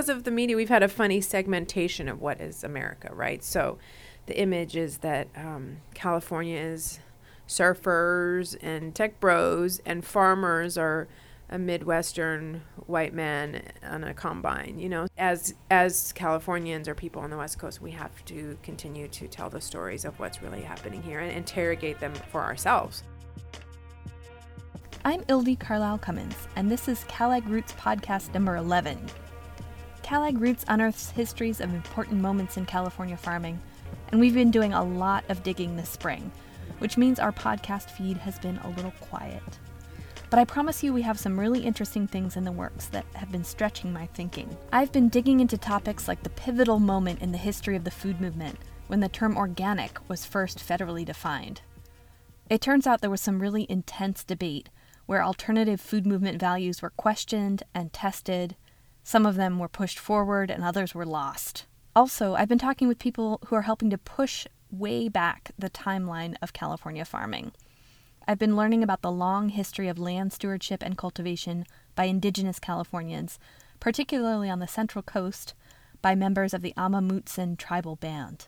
because of the media, we've had a funny segmentation of what is America, right? So the image is that um, California is surfers and tech bros, and farmers are a Midwestern white man on a combine. You know, as as Californians or people on the West Coast, we have to continue to tell the stories of what's really happening here and interrogate them for ourselves. I'm Ildi Carlisle Cummins, and this is CalAg Roots podcast number 11. CalAg Roots unearths histories of important moments in California farming, and we've been doing a lot of digging this spring, which means our podcast feed has been a little quiet. But I promise you, we have some really interesting things in the works that have been stretching my thinking. I've been digging into topics like the pivotal moment in the history of the food movement when the term organic was first federally defined. It turns out there was some really intense debate where alternative food movement values were questioned and tested. Some of them were pushed forward and others were lost. Also, I've been talking with people who are helping to push way back the timeline of California farming. I've been learning about the long history of land stewardship and cultivation by indigenous Californians, particularly on the Central Coast by members of the Amah Mutsun tribal band.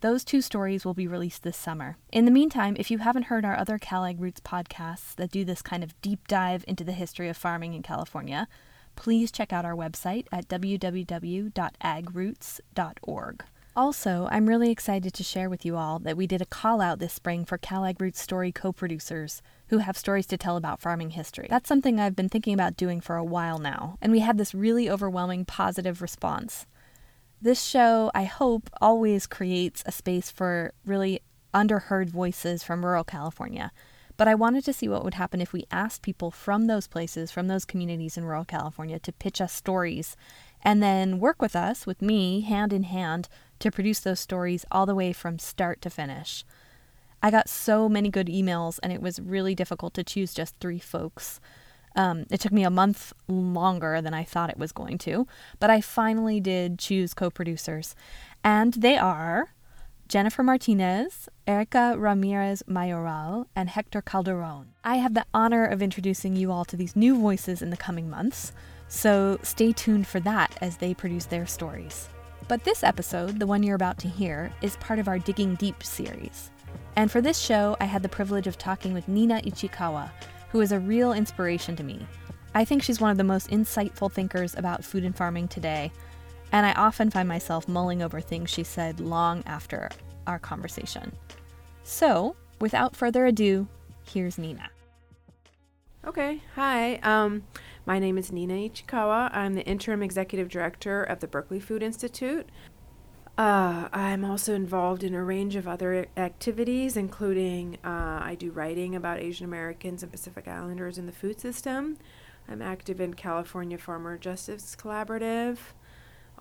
Those two stories will be released this summer. In the meantime, if you haven't heard our other CalAg Roots podcasts that do this kind of deep dive into the history of farming in California, please check out our website at www.agroots.org. Also, I'm really excited to share with you all that we did a call out this spring for CalAg Roots story co producers who have stories to tell about farming history. That's something I've been thinking about doing for a while now, and we had this really overwhelming positive response. This show, I hope, always creates a space for really underheard voices from rural California. But I wanted to see what would happen if we asked people from those places, from those communities in rural California, to pitch us stories and then work with us, with me, hand in hand, to produce those stories all the way from start to finish. I got so many good emails, and it was really difficult to choose just three folks. Um, it took me a month longer than I thought it was going to, but I finally did choose co producers. And they are Jennifer Martinez, Erica Ramirez Mayoral, and Hector Calderon. I have the honor of introducing you all to these new voices in the coming months, so stay tuned for that as they produce their stories. But this episode, the one you're about to hear, is part of our Digging Deep series. And for this show, I had the privilege of talking with Nina Ichikawa, who is a real inspiration to me. I think she's one of the most insightful thinkers about food and farming today, and I often find myself mulling over things she said long after our conversation. So, without further ado, here's Nina. Okay, hi. Um, my name is Nina Ichikawa. I'm the interim executive director of the Berkeley Food Institute. Uh, I'm also involved in a range of other activities, including uh, I do writing about Asian Americans and Pacific Islanders in the food system. I'm active in California Farmer Justice Collaborative,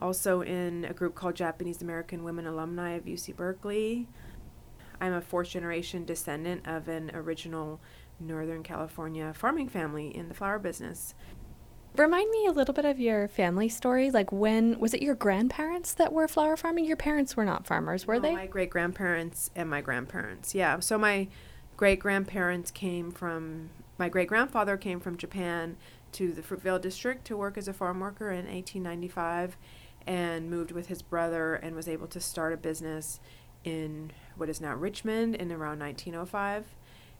also in a group called Japanese American Women Alumni of UC Berkeley. I'm a fourth generation descendant of an original Northern California farming family in the flower business. Remind me a little bit of your family story. Like, when was it your grandparents that were flower farming? Your parents were not farmers, were no, they? My great grandparents and my grandparents. Yeah. So, my great grandparents came from, my great grandfather came from Japan to the Fruitvale district to work as a farm worker in 1895 and moved with his brother and was able to start a business in what is now Richmond in around 1905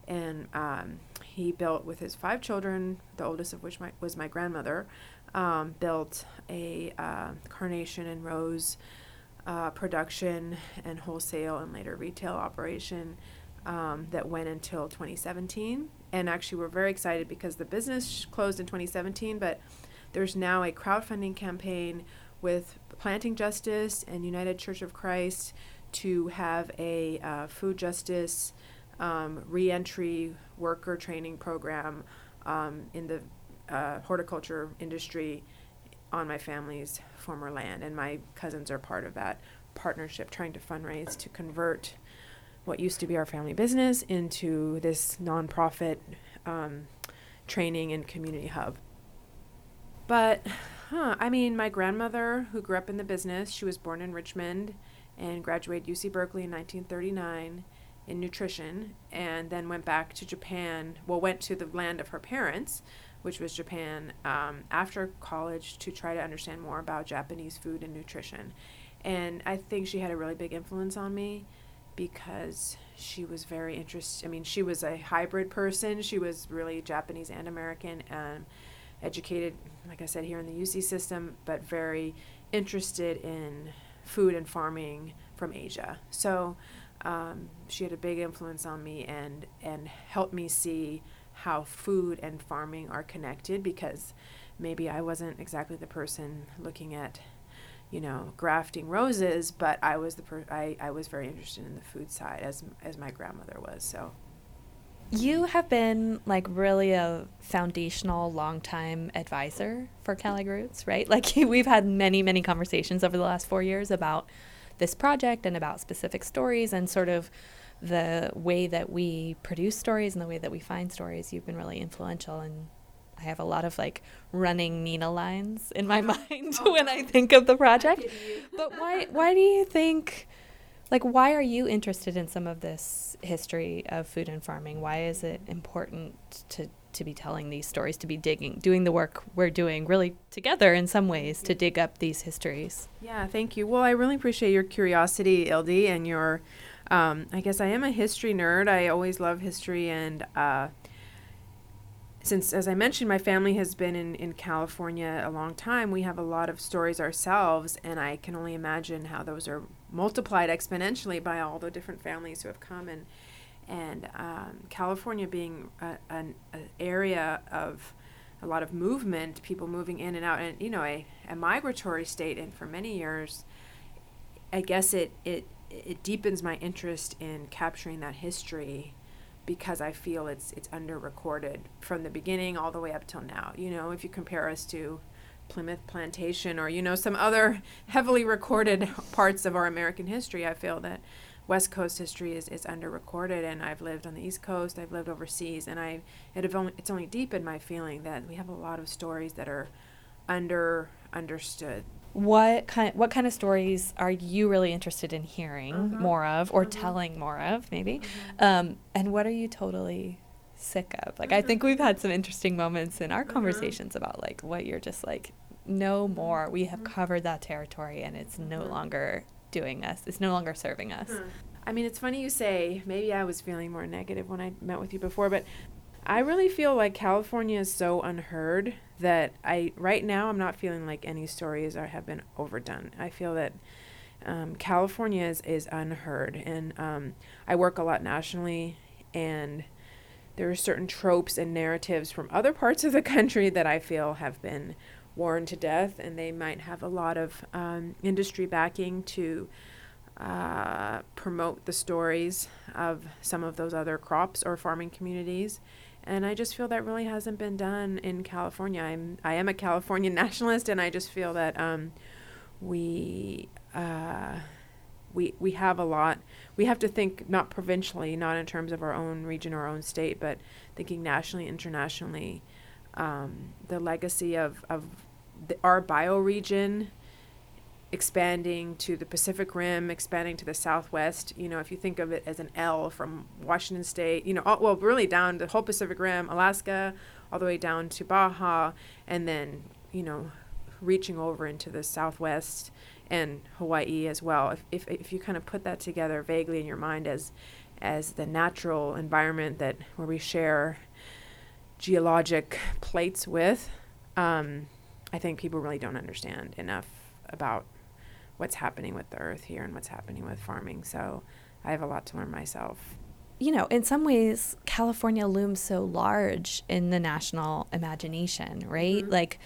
and um, he built with his five children, the oldest of which my, was my grandmother, um, built a uh, carnation and rose uh, production and wholesale and later retail operation um, that went until 2017. And actually, we're very excited because the business closed in 2017, but there's now a crowdfunding campaign with Planting Justice and United Church of Christ to have a uh, food justice um, reentry worker training program um, in the uh, horticulture industry on my family's former land. And my cousins are part of that partnership, trying to fundraise to convert what used to be our family business into this nonprofit um, training and community hub. But, huh, I mean, my grandmother, who grew up in the business, she was born in Richmond and graduated UC Berkeley in 1939 in nutrition and then went back to Japan. Well, went to the land of her parents, which was Japan, um, after college to try to understand more about Japanese food and nutrition. And I think she had a really big influence on me because she was very interested. I mean, she was a hybrid person. She was really Japanese and American, and educated, like I said, here in the UC system, but very interested in food and farming from Asia. So um, she had a big influence on me and and helped me see how food and farming are connected because maybe I wasn't exactly the person looking at you know grafting roses but I was the per- I, I was very interested in the food side as as my grandmother was so you have been like really a foundational long-time advisor for CalAg Roots, right? Like we've had many, many conversations over the last four years about this project and about specific stories and sort of the way that we produce stories and the way that we find stories. You've been really influential and I have a lot of like running Nina lines in my mind oh. when I think of the project. But why why do you think like why are you interested in some of this history of food and farming? Why is it important to to be telling these stories to be digging doing the work we're doing really together in some ways to dig up these histories? Yeah thank you. Well i really appreciate your curiosity ildi and your um, i guess i am a history nerd. I always love history and uh, since, as I mentioned, my family has been in, in California a long time, we have a lot of stories ourselves, and I can only imagine how those are multiplied exponentially by all the different families who have come. And, and um, California being an area of a lot of movement, people moving in and out, and you know, a, a migratory state, and for many years, I guess it, it, it deepens my interest in capturing that history because I feel it's it's under recorded from the beginning all the way up till now. You know, if you compare us to Plymouth Plantation or you know some other heavily recorded parts of our American history, I feel that West Coast history is, is under recorded and I've lived on the East Coast, I've lived overseas and I it have only, it's only deepened my feeling that we have a lot of stories that are under understood what kind what kind of stories are you really interested in hearing uh-huh. more of or uh-huh. telling more of maybe uh-huh. um, and what are you totally sick of like i think we've had some interesting moments in our conversations about like what you're just like no more. We have covered that territory and it's no longer doing us. It's no longer serving us. I mean, it's funny you say maybe I was feeling more negative when I met with you before, but I really feel like California is so unheard that I right now I'm not feeling like any stories are have been overdone. I feel that um, California is, is unheard, and um, I work a lot nationally, and there are certain tropes and narratives from other parts of the country that I feel have been worn to death, and they might have a lot of um, industry backing to uh, promote the stories of some of those other crops or farming communities and I just feel that really hasn't been done in California. I'm I am a California nationalist, and I just feel that um, we uh, we we have a lot. We have to think not provincially, not in terms of our own region or our own state, but thinking nationally, internationally. Um, the legacy of of the, our bioregion expanding to the Pacific Rim, expanding to the Southwest. You know, if you think of it as an L from Washington State, you know, all, well, really down the whole Pacific Rim, Alaska, all the way down to Baja, and then, you know, reaching over into the Southwest and Hawaii as well. If, if, if you kind of put that together vaguely in your mind as, as the natural environment that where we share geologic plates with, um, I think people really don't understand enough about what's happening with the earth here and what's happening with farming. So I have a lot to learn myself. You know, in some ways, California looms so large in the national imagination, right? Mm-hmm. Like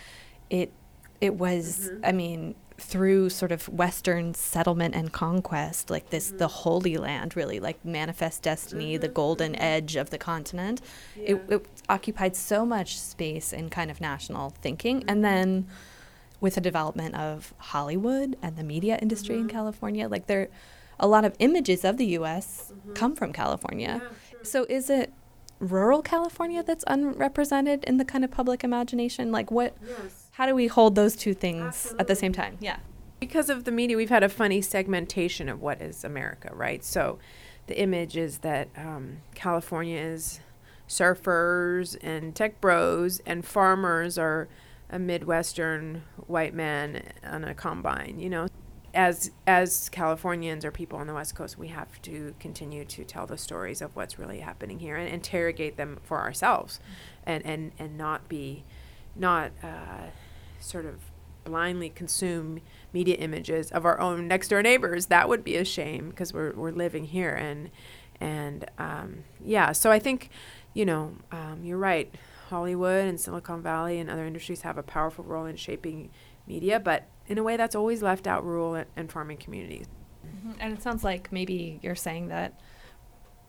it it was mm-hmm. I mean, through sort of western settlement and conquest like this mm-hmm. the holy land really like manifest destiny the mm-hmm. golden mm-hmm. edge of the continent yeah. it, it, occupied so much space in kind of national thinking and mm-hmm. then with the development of Hollywood and the media industry mm-hmm. in California. Like there, a lot of images of the U.S. Mm-hmm. come from California. Yeah, sure. So is it rural California that's unrepresented in the kind of public imagination? Like what? Yes. How do we hold those two things Absolutely. at the same time? Yeah. Because of the media, we've had a funny segmentation of what is America, right? So, the image is that um, California is surfers and tech bros, and farmers are a Midwestern white man on a combine, you know. As as Californians or people on the West Coast, we have to continue to tell the stories of what's really happening here and interrogate them for ourselves, and and and not be, not uh, sort of blindly consume media images of our own next door neighbors. That would be a shame because we're we're living here and and um, yeah. So I think, you know, um, you're right. Hollywood and Silicon Valley and other industries have a powerful role in shaping media, but in a way that's always left out rural and, and farming communities. Mm-hmm. And it sounds like maybe you're saying that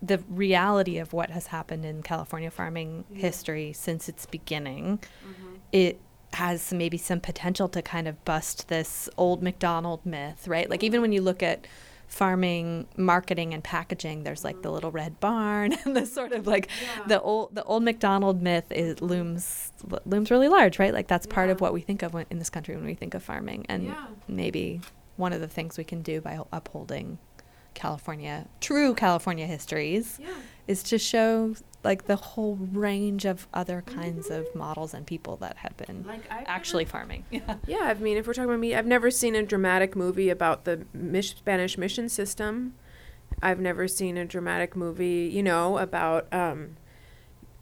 the reality of what has happened in California farming yeah. history since its beginning, mm-hmm. it has maybe some potential to kind of bust this old McDonald myth, right? Like even when you look at farming marketing and packaging there's like the little red barn and the sort of like yeah. the old the old mcdonald myth is looms looms really large right like that's part yeah. of what we think of when, in this country when we think of farming and yeah. maybe one of the things we can do by upholding california true california histories is to show like the whole range of other kinds of models and people that have been like actually never, farming. Yeah. yeah, I mean, if we're talking about me, I've never seen a dramatic movie about the mis- Spanish mission system. I've never seen a dramatic movie, you know, about um,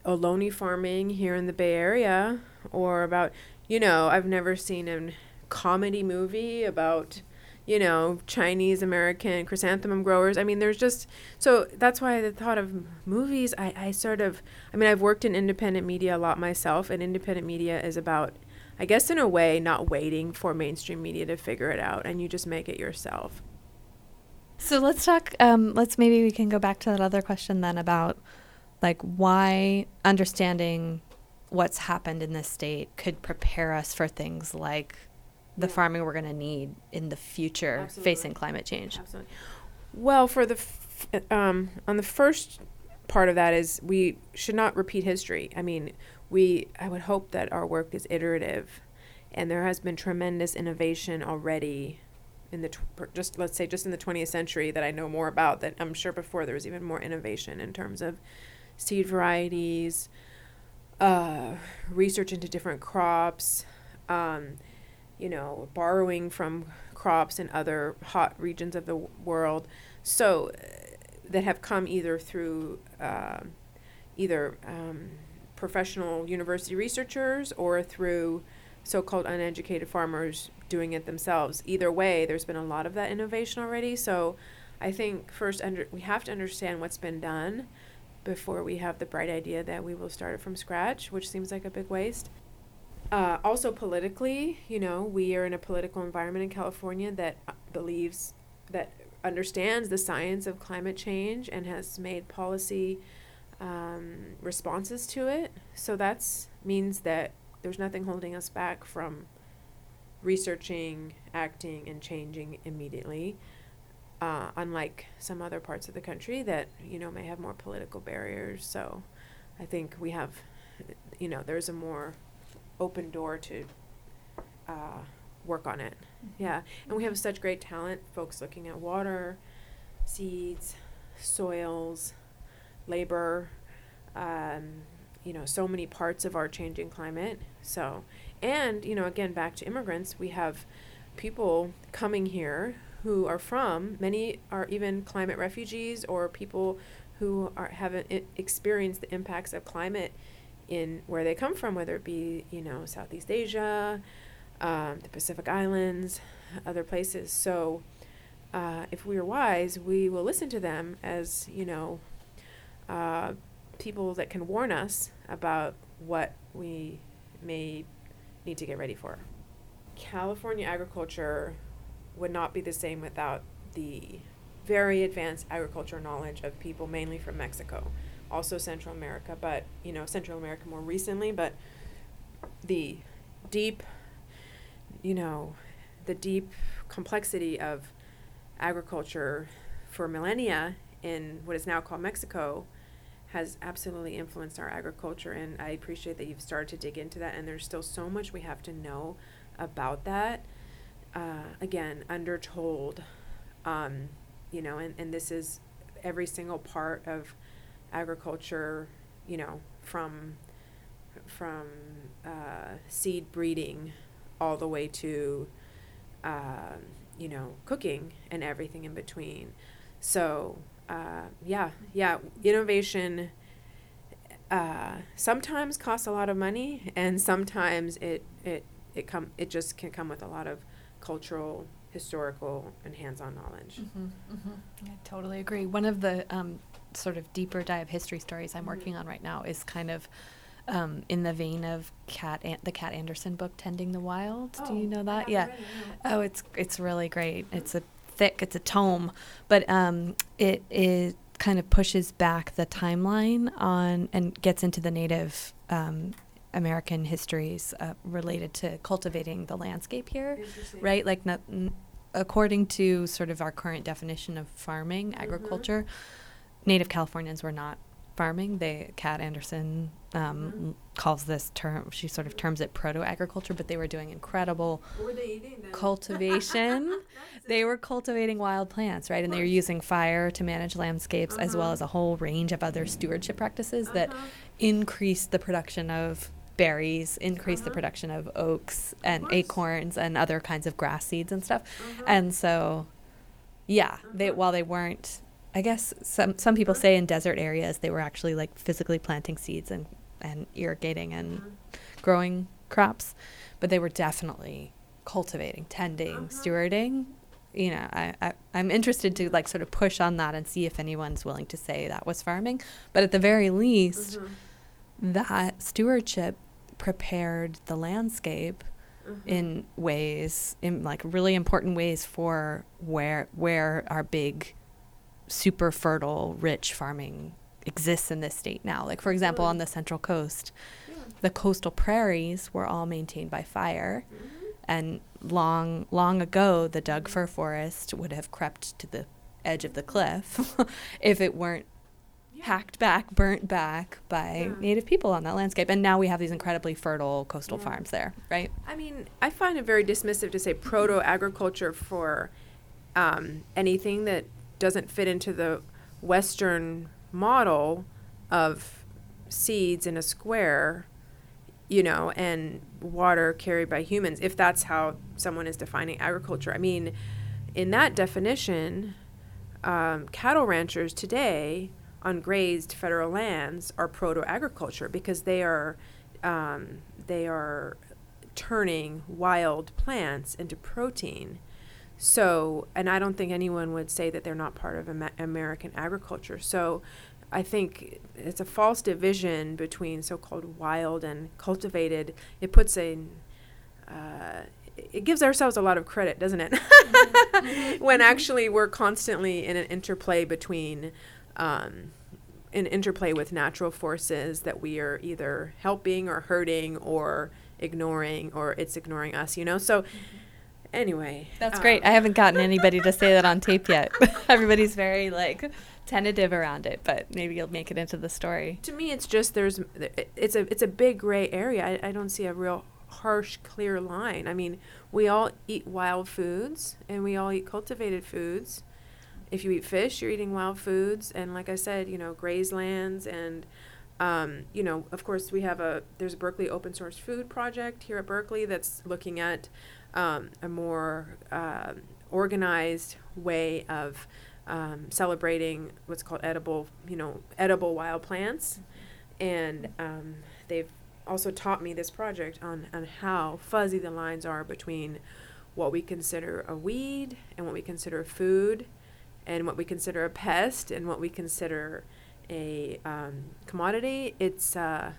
Ohlone farming here in the Bay Area, or about, you know, I've never seen a comedy movie about you know, Chinese American chrysanthemum growers. I mean, there's just so that's why the thought of movies. I, I sort of, I mean, I've worked in independent media a lot myself, and independent media is about, I guess, in a way, not waiting for mainstream media to figure it out, and you just make it yourself. So let's talk. Um, let's maybe we can go back to that other question then about like why understanding what's happened in this state could prepare us for things like the yeah. farming we're going to need in the future Absolutely. facing climate change. Absolutely. Well, for the f- um, on the first part of that is we should not repeat history. I mean, we I would hope that our work is iterative, and there has been tremendous innovation already in the tw- just let's say just in the 20th century that I know more about. That I'm sure before there was even more innovation in terms of seed varieties, uh, research into different crops. Um, you know, borrowing from crops in other hot regions of the world. So uh, that have come either through uh, either um, professional university researchers or through so-called uneducated farmers doing it themselves. Either way, there's been a lot of that innovation already. So I think first under, we have to understand what's been done before we have the bright idea that we will start it from scratch, which seems like a big waste. Uh, also, politically, you know, we are in a political environment in California that uh, believes, that understands the science of climate change and has made policy um, responses to it. So that means that there's nothing holding us back from researching, acting, and changing immediately. Uh, unlike some other parts of the country that you know may have more political barriers. So, I think we have, you know, there's a more open door to uh, work on it. Mm-hmm. Yeah, and we have such great talent, folks looking at water, seeds, soils, labor, um, you know, so many parts of our changing climate. So, and, you know, again, back to immigrants, we have people coming here who are from, many are even climate refugees or people who are, haven't I- experienced the impacts of climate in where they come from, whether it be you know Southeast Asia, um, the Pacific Islands, other places. So, uh, if we are wise, we will listen to them as you know uh, people that can warn us about what we may need to get ready for. California agriculture would not be the same without the very advanced agricultural knowledge of people mainly from Mexico also Central America, but you know Central America more recently, but the deep, you know, the deep complexity of agriculture for millennia in what is now called Mexico has absolutely influenced our agriculture and I appreciate that you've started to dig into that and there's still so much we have to know about that. Uh, again, undertold, um, you know, and, and this is every single part of agriculture you know, from from uh, seed breeding all the way to uh, you know cooking and everything in between. So uh, yeah, yeah, innovation uh, sometimes costs a lot of money, and sometimes it it it come it just can come with a lot of cultural, historical, and hands-on knowledge. Mm-hmm, mm-hmm. I totally agree. One of the um, sort of deeper dive history stories I'm mm-hmm. working on right now is kind of um, in the vein of Kat An- the Kat Anderson book "Tending the Wild." Oh, Do you oh, know that? Yeah. Oh, it's it's really great. It's a thick. It's a tome, but um, it it kind of pushes back the timeline on and gets into the Native um, American histories uh, related to cultivating the landscape here, right? Like, not, n- according to sort of our current definition of farming, mm-hmm. agriculture, Native Californians were not farming. They Kat Anderson um, mm-hmm. calls this term. She sort of terms it proto agriculture, but they were doing incredible were they cultivation. they were cultivating wild plants, right? And they were using fire to manage landscapes, uh-huh. as well uh-huh. as a whole range of other stewardship practices uh-huh. that increased the production of berries, increased uh-huh. the production of oaks and acorns and other kinds of grass seeds and stuff. Uh-huh. And so, yeah, they uh-huh. while they weren't I guess some some people say in desert areas they were actually like physically planting seeds and and irrigating and mm-hmm. growing crops, but they were definitely cultivating, tending, uh-huh. stewarding. You know, I, I I'm interested to like sort of push on that and see if anyone's willing to say that was farming. But at the very least, mm-hmm. that stewardship prepared the landscape mm-hmm. in ways in like really important ways for where where our big super fertile, rich farming exists in this state now. Like, for example, on the Central Coast, yeah. the coastal prairies were all maintained by fire. Mm-hmm. And long, long ago, the Doug fir forest would have crept to the edge of the cliff if it weren't yeah. hacked back, burnt back by yeah. native people on that landscape. And now we have these incredibly fertile coastal farms there, right? I mean, I find it very dismissive to say proto agriculture for um, anything that doesn't fit into the Western model of seeds in a square, you know, and water carried by humans, if that's how someone is defining agriculture. I mean, in that definition, um, cattle ranchers today on grazed federal lands are proto agriculture because they are um, they are turning wild plants into protein so, and I don't think anyone would say that they're not part of Amer- American agriculture. So, I think it's a false division between so-called wild and cultivated. It puts a uh, it gives ourselves a lot of credit, doesn't it? When actually we're constantly in an interplay between um, an interplay with natural forces that we are either helping or hurting or ignoring or it's ignoring us, you know? So mm-hmm Anyway, that's um, great. I haven't gotten anybody to say that on tape yet. Everybody's very like tentative around it, but maybe you'll make it into the story. To me, it's just there's it's a it's a big gray area. I, I don't see a real harsh, clear line. I mean, we all eat wild foods and we all eat cultivated foods. If you eat fish, you're eating wild foods, and like I said, you know, grazed lands and um, you know, of course, we have a there's a Berkeley open source food project here at Berkeley that's looking at um, a more uh, organized way of um, celebrating what's called edible, you know, edible wild plants. And um, they've also taught me this project on, on how fuzzy the lines are between what we consider a weed and what we consider food and what we consider a pest and what we consider a um, commodity. It's, uh,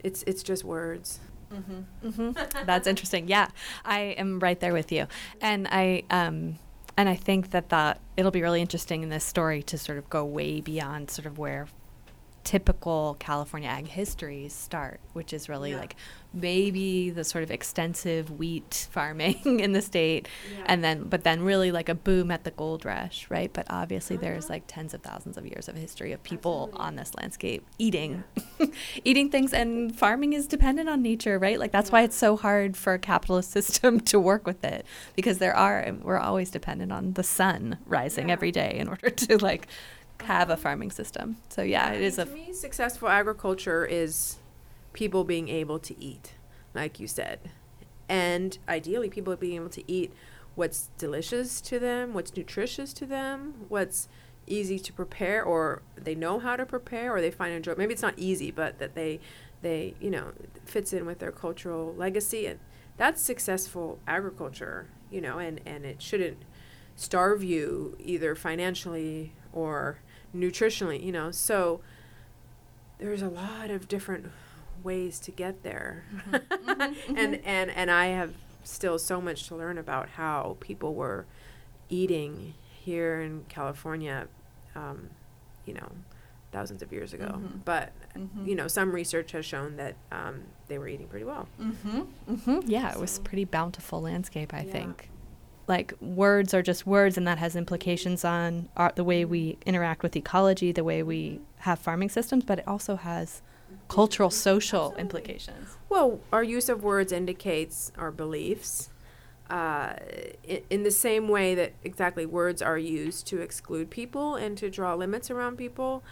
it's, it's just words. Mm-hmm. Mm-hmm. That's interesting. Yeah, I am right there with you, and I um, and I think that that it'll be really interesting in this story to sort of go way beyond sort of where typical California ag histories start, which is really yeah. like maybe the sort of extensive wheat farming in the state yeah. and then but then really like a boom at the gold rush right but obviously uh-huh. there's like tens of thousands of years of history of people Absolutely. on this landscape eating yeah. eating things and farming is dependent on nature right like that's why it's so hard for a capitalist system to work with it because there are we're always dependent on the sun rising every day in order to like have a farming system. So yeah, it is to a me successful agriculture is people being able to eat, like you said, and ideally people being able to eat what's delicious to them, what's nutritious to them, what's easy to prepare, or they know how to prepare, or they find enjoy. Maybe it's not easy, but that they they you know fits in with their cultural legacy, and that's successful agriculture. You know, and and it shouldn't starve you either financially or nutritionally. You know, so there's a lot of different ways to get there, mm-hmm. mm-hmm. and and and I have still so much to learn about how people were eating here in California, um, you know, thousands of years ago. Mm-hmm. But mm-hmm. you know, some research has shown that um, they were eating pretty well. Mm-hmm. mm-hmm. Yeah, so. it was pretty bountiful landscape, I yeah. think. Like words are just words, and that has implications on our, the way we interact with ecology, the way we have farming systems, but it also has cultural, social implications. Well, our use of words indicates our beliefs. Uh, in, in, the same way that exactly words are used to exclude people and to draw limits around people,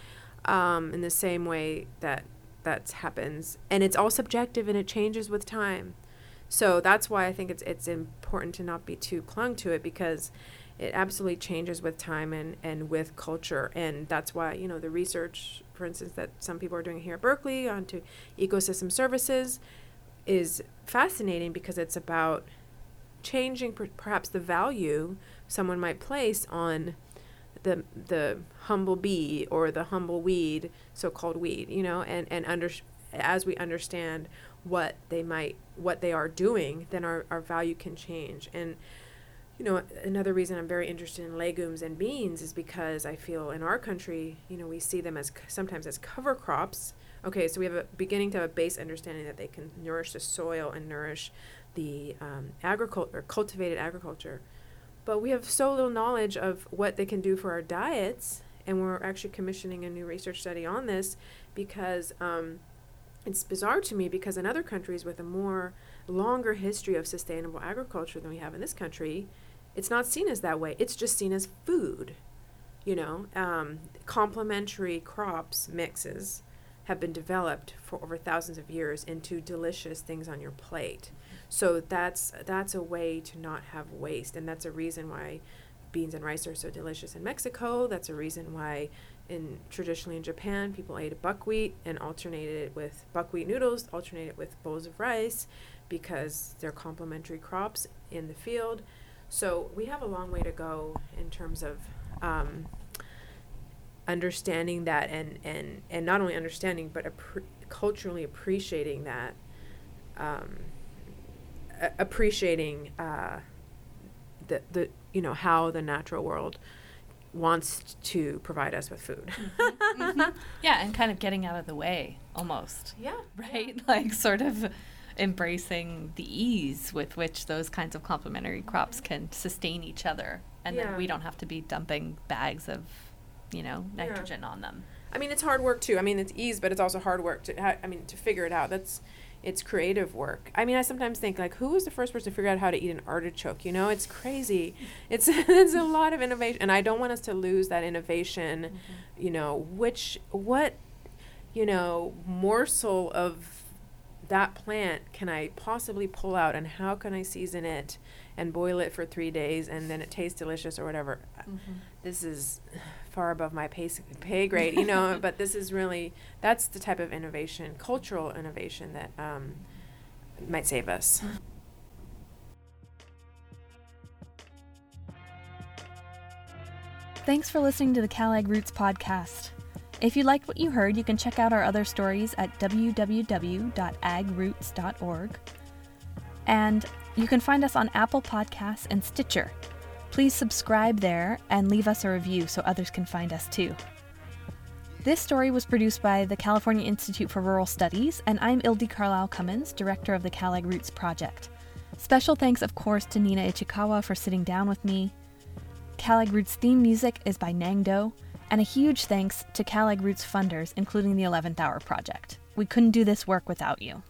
um, in the same way that that happens, and it's all subjective and it changes with time. So that's why I think it's it's important to not be too clung to it because it absolutely changes with time and, and with culture. And that's why, you know, the research, for instance, that some people are doing here at Berkeley onto ecosystem services is fascinating because it's about changing per- perhaps the value someone might place on the the humble bee or the humble weed, so-called weed, you know, and and under as we understand what they might what they are doing, then our, our value can change. And you know, another reason I'm very interested in legumes and beans is because I feel in our country, you know, we see them as sometimes as cover crops. Okay, so we have a beginning to have a base understanding that they can nourish the soil and nourish the um, agriculture, cultivated agriculture. But we have so little knowledge of what they can do for our diets, and we're actually commissioning a new research study on this because um, it's bizarre to me because in other countries with a more longer history of sustainable agriculture than we have in this country, it's not seen as that way. It's just seen as food. You know, um, complementary crops mixes have been developed for over thousands of years into delicious things on your plate. So that's that's a way to not have waste, and that's a reason why beans and rice are so delicious in Mexico. That's a reason why in traditionally in Japan people ate buckwheat and alternated it with buckwheat noodles, alternated with bowls of rice because they're complementary crops in the field. So we have a long way to go in terms of um, understanding that and, and, and not only understanding but appre- culturally appreciating that um, a- appreciating uh, the, the you know how the natural world wants to provide us with food. mm-hmm. Mm-hmm. Yeah, and kind of getting out of the way almost. Yeah. Right? Yeah. Like sort of embracing the ease with which those kinds of complementary crops can sustain each other and yeah. then we don't have to be dumping bags of you know nitrogen yeah. on them i mean it's hard work too i mean it's ease but it's also hard work to ha- i mean to figure it out that's it's creative work i mean i sometimes think like who was the first person to figure out how to eat an artichoke you know it's crazy it's it's a lot of innovation and i don't want us to lose that innovation mm-hmm. you know which what you know morsel of that plant can I possibly pull out and how can I season it and boil it for three days and then it tastes delicious or whatever. Mm-hmm. This is far above my pay, pay grade, you know, but this is really, that's the type of innovation, cultural innovation that um, might save us. Thanks for listening to the CalAg Roots podcast. If you liked what you heard, you can check out our other stories at www.agroots.org. And you can find us on Apple Podcasts and Stitcher. Please subscribe there and leave us a review so others can find us too. This story was produced by the California Institute for Rural Studies, and I'm Ildi Carlisle Cummins, director of the CalAg Roots Project. Special thanks, of course, to Nina Ichikawa for sitting down with me. CalAg Roots theme music is by Nangdo, and a huge thanks to CalAg Roots funders, including the 11th Hour Project. We couldn't do this work without you.